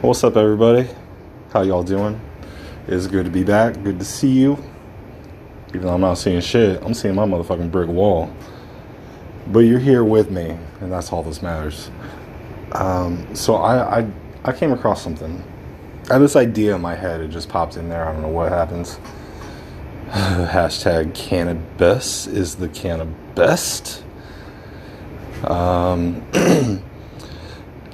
What's up, everybody? How y'all doing? It's good to be back. Good to see you. Even though I'm not seeing shit, I'm seeing my motherfucking brick wall. But you're here with me, and that's all that matters. Um, so I, I I came across something. I had this idea in my head. It just popped in there. I don't know what happens. Hashtag cannabis is the cannabis. Um,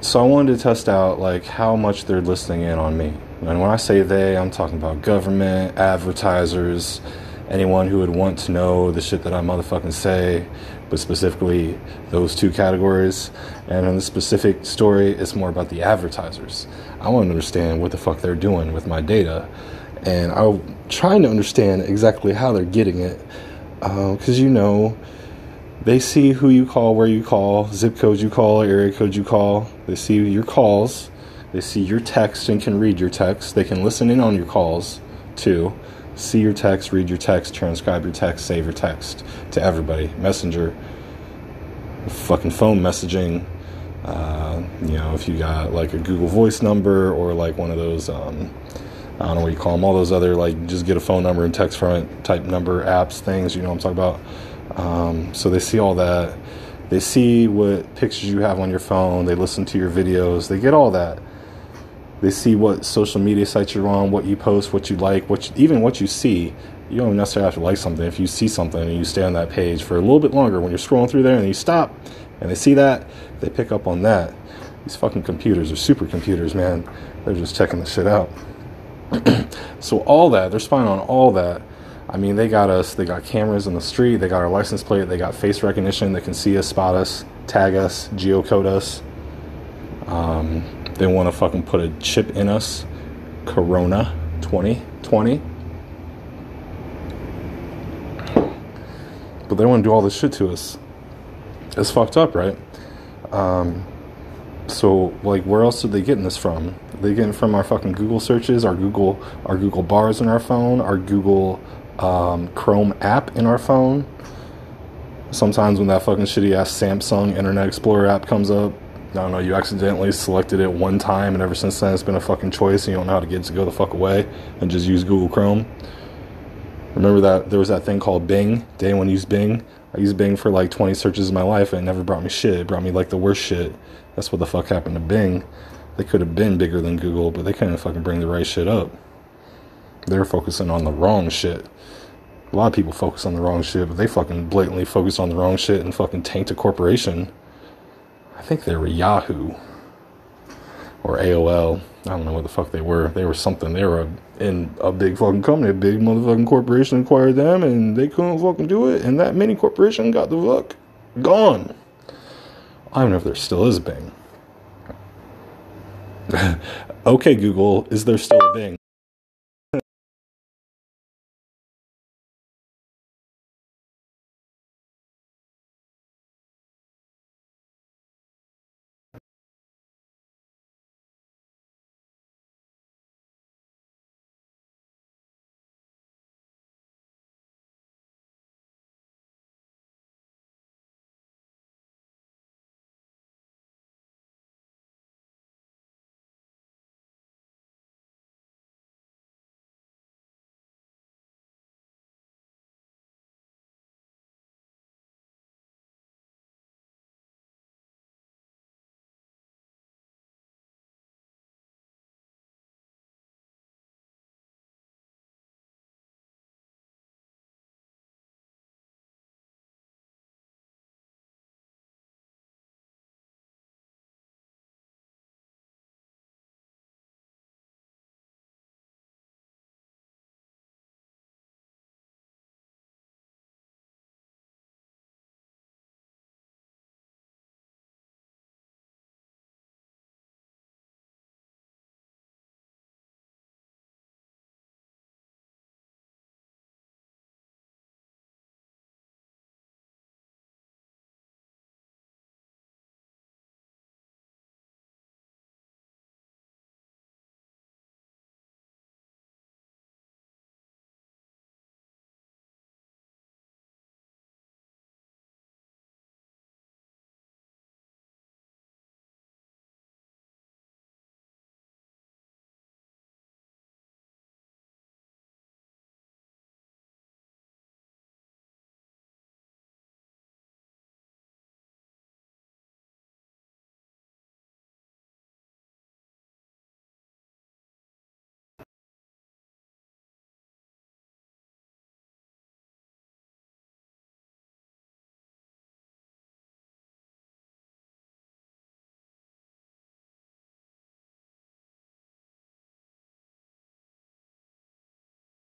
so I wanted to test out like how much they're listening in on me. And when I say they, I'm talking about government, advertisers, anyone who would want to know the shit that I motherfucking say, but specifically those two categories. And in the specific story, it's more about the advertisers. I want to understand what the fuck they're doing with my data. And I'm trying to understand exactly how they're getting it. Because, uh, you know, they see who you call, where you call, zip codes you call, area codes you call. They see your calls. They see your text and can read your text. They can listen in on your calls too. See your text, read your text, transcribe your text, save your text to everybody. Messenger, fucking phone messaging. Uh, you know, if you got like a Google Voice number or like one of those, um, I don't know what you call them, all those other like just get a phone number and text from it type number apps, things, you know what I'm talking about um, so they see all that. They see what pictures you have on your phone. They listen to your videos. They get all that. They see what social media sites you're on, what you post, what you like, what you, even what you see. You don't necessarily have to like something. If you see something and you stay on that page for a little bit longer, when you're scrolling through there and you stop and they see that, they pick up on that. These fucking computers are supercomputers, man. They're just checking the shit out. so all that, they're spying on all that I mean, they got us, they got cameras in the street, they got our license plate, they got face recognition, they can see us, spot us, tag us, geocode us. Um, they want to fucking put a chip in us. Corona 2020. But they want to do all this shit to us. It's fucked up, right? Um, so, like, where else are they getting this from? Are they getting from our fucking Google searches, our Google, our Google bars in our phone, our Google um, Chrome app in our phone. Sometimes when that fucking shitty ass Samsung Internet Explorer app comes up, I don't know, you accidentally selected it one time and ever since then it's been a fucking choice and you don't know how to get it to go the fuck away and just use Google Chrome. Remember that there was that thing called Bing? Day one used Bing. I used Bing for like 20 searches in my life and it never brought me shit. It brought me like the worst shit. That's what the fuck happened to Bing. They could have been bigger than Google, but they couldn't fucking bring the right shit up. They're focusing on the wrong shit. A lot of people focus on the wrong shit, but they fucking blatantly focus on the wrong shit and fucking tanked a corporation. I think they were Yahoo or AOL. I don't know what the fuck they were. They were something. They were in a big fucking company. A big motherfucking corporation acquired them, and they couldn't fucking do it. And that mini corporation got the fuck gone. I don't know if there still is a Bing. okay, Google, is there still a Bing?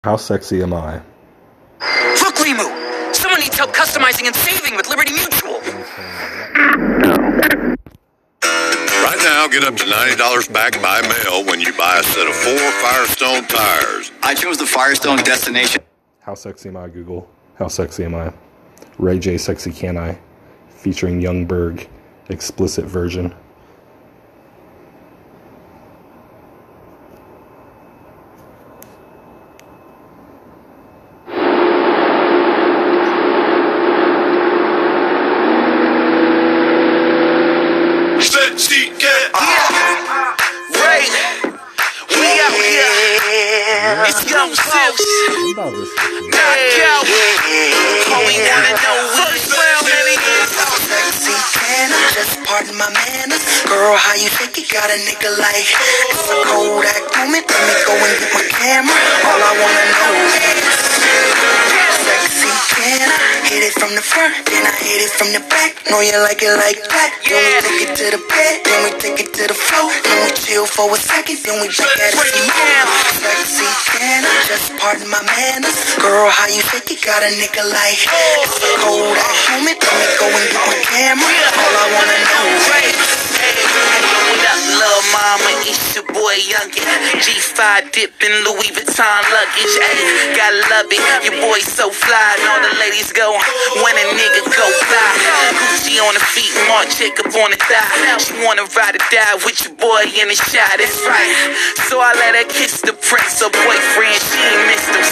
How sexy am I? Look, Limu! Someone needs help customizing and saving with Liberty Mutual. Right now, get up to $90 back by mail when you buy a set of four Firestone tires. I chose the Firestone destination. How sexy am I, Google? How sexy am I? Ray J Sexy Can I? Featuring Yung Berg, explicit version. Pardon my manners Girl, how you think you got a nigga like? It's a Kodak moment, let me go and get my camera. All I wanna know is hit it from the front, then I hit it from the back. Know you like it like that. Then we take it to the bed, then we take it to the floor. Then we chill for a second, then we back at it. Break it some down. more Sexy can I just pardon my manners. Girl, how you think you got a nigga like It's a Kodak moment, let me go and get my camera. All I wanna know is up, little mama? It's your boy Youngin. G5 dipping Louis Vuitton luggage. Hey, gotta love it. Your boy so fly, and all the ladies go when a nigga go by. Gucci on the feet, Marc Jacob on the thigh. She wanna ride or die with your boy in the shot. That's right. So I let her kiss the prince, her boyfriend. She ain't missed him.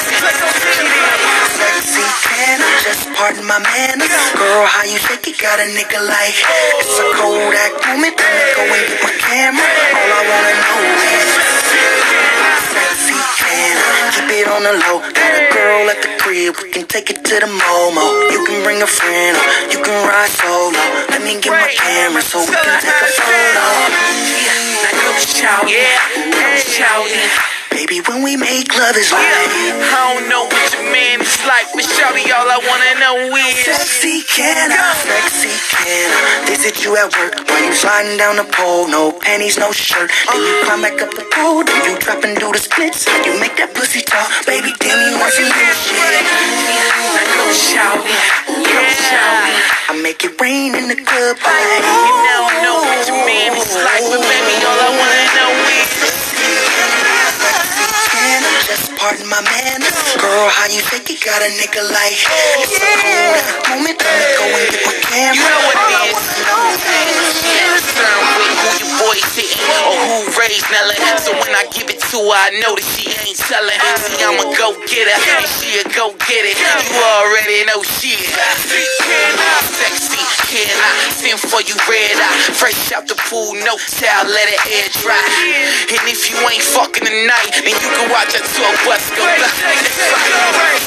Sexy can just pardon my manners Girl, how you think you got a nigga like It's a Kodak moment, let me go and get my camera All I wanna know is Sexy I keep it on the low. Got a girl at the crib, we can take it to the Momo. You can bring a friend, or you can ride solo. Let me get my camera so we can take a photo. Now go shout, yeah, go shout. Baby, when we make love is right I don't know what your man is like, but shawty, all I wanna know is Sexy can I, sexy can I? Visit you at work while you sliding down the pole. No panties, no shirt. Then you climb back up the pole Then you drop and do the splits. You make that pussy talk. Baby, damn, you want some real shit go shawty, go shawty. I make it rain in the club. And I don't know what your man is like, but baby, all I wanna know is I just pardon my manners Girl, how you think you got a nigga like It's a Kodak moment Let me go and get my camera You know what it is. wanna know is She ain't concerned with who your boy's hitting or who raised Nella. So when I give it to her, I know that she ain't telling. See, I'ma go get her, and she'll go get it. You already know shit. Sexy, can I send for you red eye? Fresh out the pool, no towel, let it air dry. And if you ain't fucking tonight, then you can watch a tour bus go by.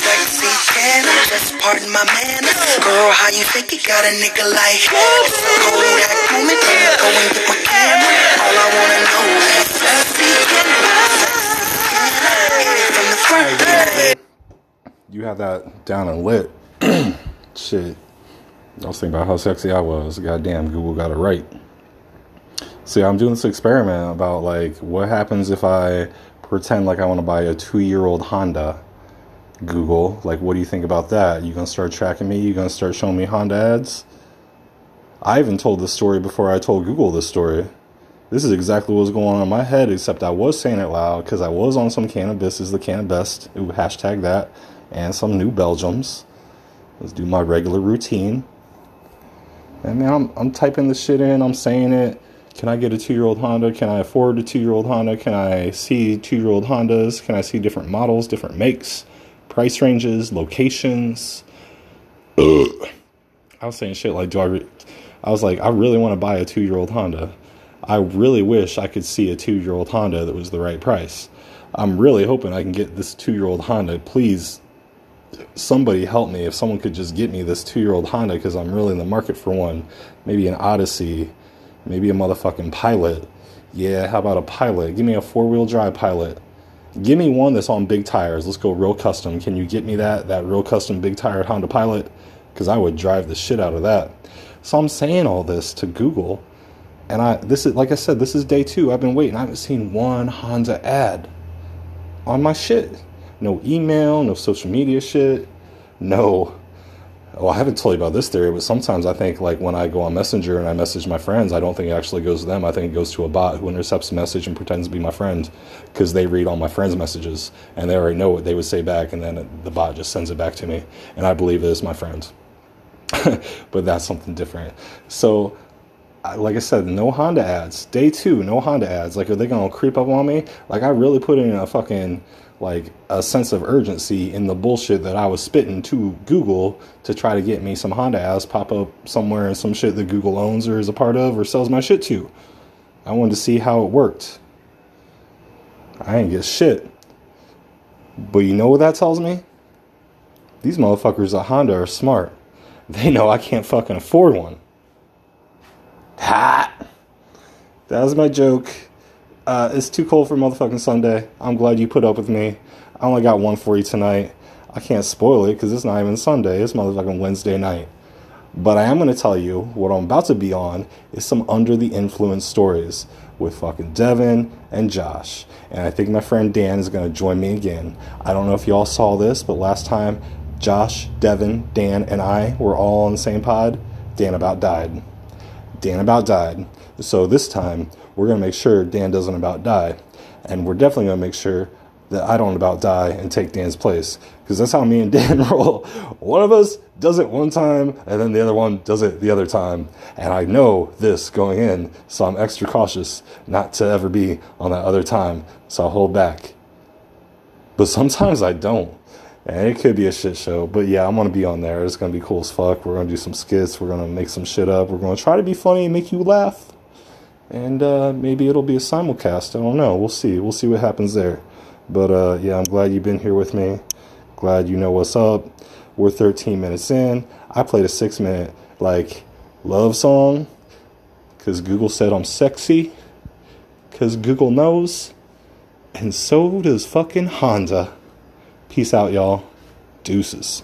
Sexy can I just pardon my manners Girl, how you think you got a nigga like It's a Kodak moment Let me go and get my camera All I wanna know is Sexy can I Sexy can Hit it from the front then I hit You have that down and lit. Shit. I was thinking about how sexy I was. Goddamn, Google got it right. See, I'm doing this experiment about like what happens if I pretend like I want to buy a two year old Honda. Google, like, what do you think about that? You gonna start tracking me? You gonna start showing me Honda ads? I even told this story before I told Google this story. This is exactly what was going on in my head, except I was saying it loud because I was on some cannabis is the can best. Ooh, hashtag that. And some New Belgiums. Let's do my regular routine. And man, I'm, I'm typing this shit in, I'm saying it. Can I get a two year old Honda? Can I afford a two year old Honda? Can I see two year old Hondas? Can I see different models, different makes, price ranges, locations? I was saying shit like, do I? Re- I was like, I really want to buy a two year old Honda. I really wish I could see a two year old Honda that was the right price. I'm really hoping I can get this two year old Honda. Please, somebody help me. If someone could just get me this two year old Honda, because I'm really in the market for one. Maybe an Odyssey, maybe a motherfucking Pilot. Yeah, how about a Pilot? Give me a four wheel drive Pilot. Give me one that's on big tires. Let's go real custom. Can you get me that that real custom big tire Honda Pilot? Because I would drive the shit out of that. So I'm saying all this to Google, and I this is like I said, this is day two. I've been waiting. I haven't seen one Honda ad on my shit. No email, no social media shit, no. Well, I haven't told you about this theory, but sometimes I think like when I go on Messenger and I message my friends, I don't think it actually goes to them. I think it goes to a bot who intercepts the message and pretends to be my friend because they read all my friends' messages and they already know what they would say back, and then the bot just sends it back to me, and I believe it is my friend. but that's something different. So like I said, no Honda ads. Day two, no Honda ads. Like, are they gonna creep up on me? Like, I really put in a fucking like a sense of urgency in the bullshit that I was spitting to Google to try to get me some Honda ads pop up somewhere in some shit that Google owns or is a part of or sells my shit to. I wanted to see how it worked. I ain't get shit. But you know what that tells me? These motherfuckers at Honda are smart. They know I can't fucking afford one. Ha! That was my joke. Uh, it's too cold for motherfucking Sunday. I'm glad you put up with me. I only got one for you tonight. I can't spoil it because it's not even Sunday. It's motherfucking Wednesday night. But I am going to tell you what I'm about to be on is some under the influence stories with fucking Devin and Josh. And I think my friend Dan is going to join me again. I don't know if y'all saw this, but last time Josh, Devin, Dan, and I were all on the same pod, Dan about died. Dan about died. So this time, we're going to make sure Dan doesn't about die. And we're definitely going to make sure that I don't about die and take Dan's place. Because that's how me and Dan roll. One of us does it one time, and then the other one does it the other time. And I know this going in, so I'm extra cautious not to ever be on that other time. So I'll hold back. But sometimes I don't. And it could be a shit show. But yeah, I'm to be on there. It's to be cool as fuck. We're to do some skits. We're to make some shit up. We're to try to be funny and make you laugh and uh, maybe it'll be a simulcast. I don't know. We'll see. We'll see what happens there. But uh, yeah, I'm glad you've been here with me. Glad you know what's up. We're 13 minutes in. I played a six minute like love song because Google said I'm sexy. Because Google knows. And so does fucking Honda. Peace out, y'all. Deuces.